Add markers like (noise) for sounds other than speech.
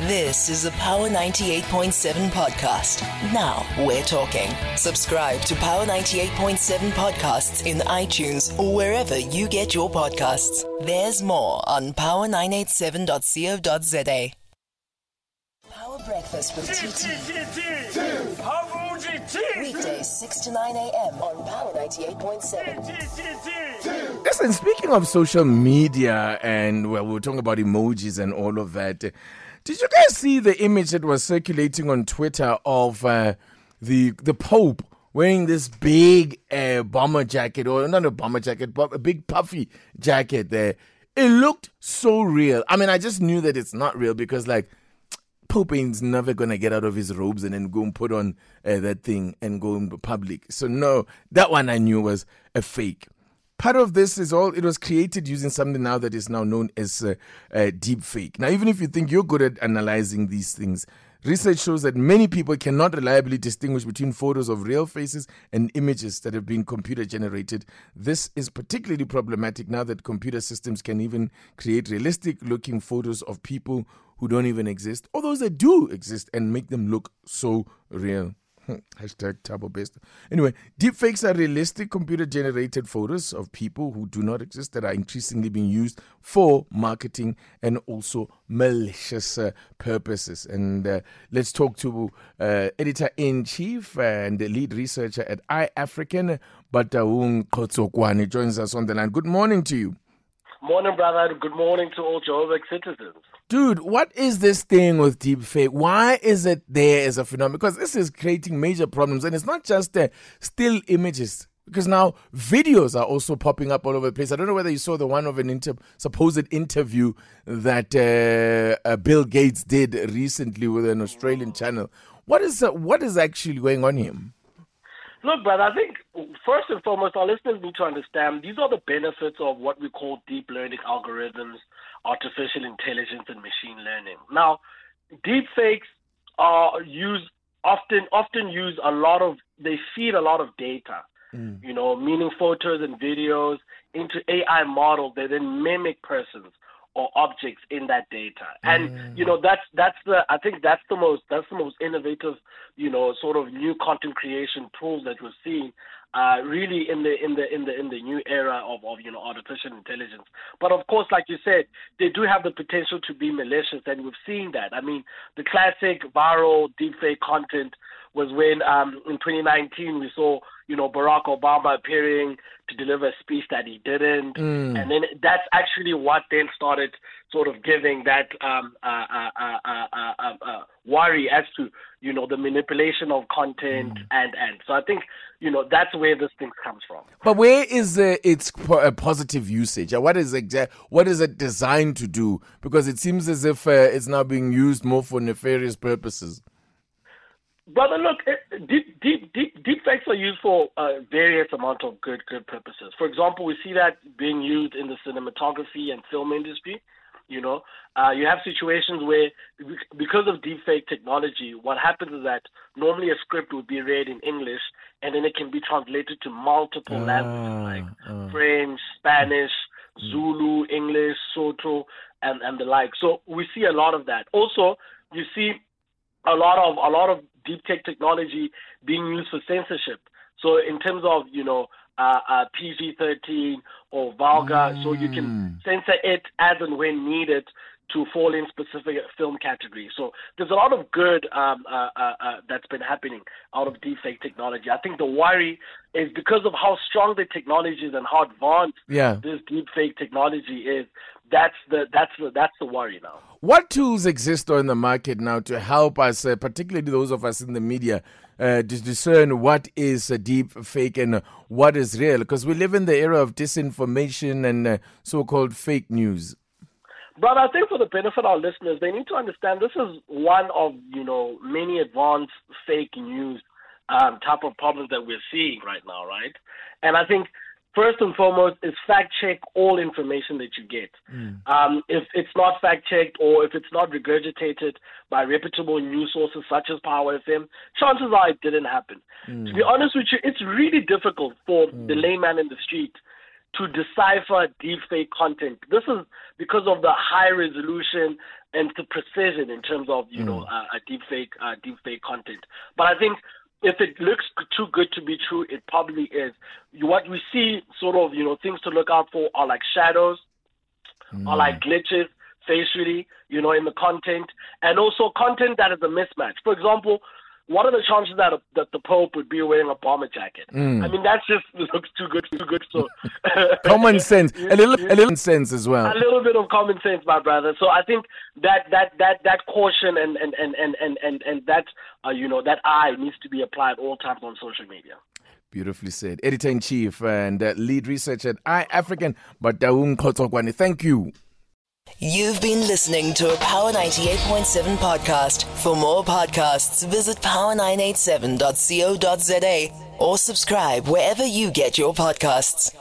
This is a Power 98.7 podcast. Now we're talking. Subscribe to Power 98.7 podcasts in iTunes or wherever you get your podcasts. There's more on power987.co.za. Power Breakfast with TT. Weekdays 6 to 9 a.m. on Power 98.7. Listen, speaking of social media, and well, we were talking about emojis and all of that. Did you guys see the image that was circulating on Twitter of uh, the the Pope wearing this big uh, bomber jacket, or not a bomber jacket, but a big puffy jacket there? It looked so real. I mean, I just knew that it's not real because, like, Pope ain't never gonna get out of his robes and then go and put on uh, that thing and go in public. So no, that one I knew was a fake. Part of this is all it was created using something now that is now known as uh, uh, deep fake. Now, even if you think you're good at analyzing these things, research shows that many people cannot reliably distinguish between photos of real faces and images that have been computer generated. This is particularly problematic now that computer systems can even create realistic looking photos of people who don't even exist, or those that do exist, and make them look so real. (laughs) Hashtag Tabo Best. Anyway, deepfakes are realistic computer generated photos of people who do not exist that are increasingly being used for marketing and also malicious uh, purposes. And uh, let's talk to uh, editor in chief and lead researcher at iAfrican, Bataung Qhotsokoane, joins us on the line. Good morning to you. Morning, brother. Good morning to all Joburg citizens. Dude, what is this thing with deepfake? Why is it there as a phenomenon? Because this is creating major problems, and it's not just the still images. Because now videos are also popping up all over the place. I don't know whether you saw the one of an inter- supposed interview that uh, uh, Bill Gates did recently with an Australian channel. What is uh, what is actually going on here? Look, brother, I think first and foremost, our listeners need to understand these are the benefits of what we call deep learning algorithms, artificial intelligence, and machine learning. Now, deep fakes are used often often use a lot of they feed a lot of data. Mm. You know, meaning photos and videos into AI models that then mimic persons or objects in that data. And mm. you know that's that's the I think that's the most that's the most innovative you know sort of new content creation tools that we're seeing uh, really in the in the in the in the new era of, of you know artificial intelligence. But of course, like you said, they do have the potential to be malicious, and we've seen that. I mean, the classic viral deepfake content was when um, in 2019 we saw you know Barack Obama appearing to deliver a speech that he didn't, mm. and then that's actually what then started sort of giving that um, uh, uh, uh, worry as to you know the manipulation of content mm. and and so I think you know that's where this thing comes from. But where is uh, its po- positive usage? What is exact? What is it designed to do? Because it seems as if uh, it's now being used more for nefarious purposes. Brother, look, deep, deep, deep, deep fakes are used for uh, various amount of good, good purposes. For example, we see that being used in the cinematography and film industry. You know, uh, you have situations where, because of deepfake technology, what happens is that normally a script would be read in English and then it can be translated to multiple uh, languages like uh. French, Spanish. Zulu, English, Sotho, and, and the like. So we see a lot of that. Also, you see a lot of a lot of deep tech technology being used for censorship. So in terms of you know uh, uh, PG-13 or vulgar, mm. so you can mm. censor it as and when needed to fall in specific film categories. So there's a lot of good um, uh, uh, uh, that's been happening out of deep fake technology. I think the worry is because of how strong the technology is and how advanced yeah. this deepfake technology is. That's the that's the that's the worry now. What tools exist on the market now to help us, uh, particularly those of us in the media, uh, to discern what is a deep fake and what is real? Because we live in the era of disinformation and uh, so-called fake news. But I think for the benefit of our listeners, they need to understand this is one of you know many advanced fake news um, type of problems that we're seeing right now, right? And I think first and foremost is fact check all information that you get. Mm. Um, if it's not fact checked or if it's not regurgitated by reputable news sources such as Power FM, chances are it didn't happen. Mm. To be honest with you, it's really difficult for mm. the layman in the street to decipher deepfake content. This is because of the high resolution and the precision in terms of you mm. know uh, a deepfake uh, deepfake content. But I think if it looks too good to be true, it probably is. What we see, sort of, you know, things to look out for are like shadows, mm. are like glitches facially, you know, in the content, and also content that is a mismatch. For example, what are the chances that a, that the Pope would be wearing a bomber jacket? Mm. I mean, that just (laughs) looks too good, too good. So (laughs) common sense, a little, a little sense as well. A little bit of common sense, my brother. So I think that that that that caution and and and and and and, and that uh, you know that eye needs to be applied all times on social media. Beautifully said. Editor in chief and uh, lead researcher at iAfrican, Bataung Qhotsokoane. Thank you. You've been listening to a Power 98.7 podcast. For more podcasts, visit power987.co.za or subscribe wherever you get your podcasts.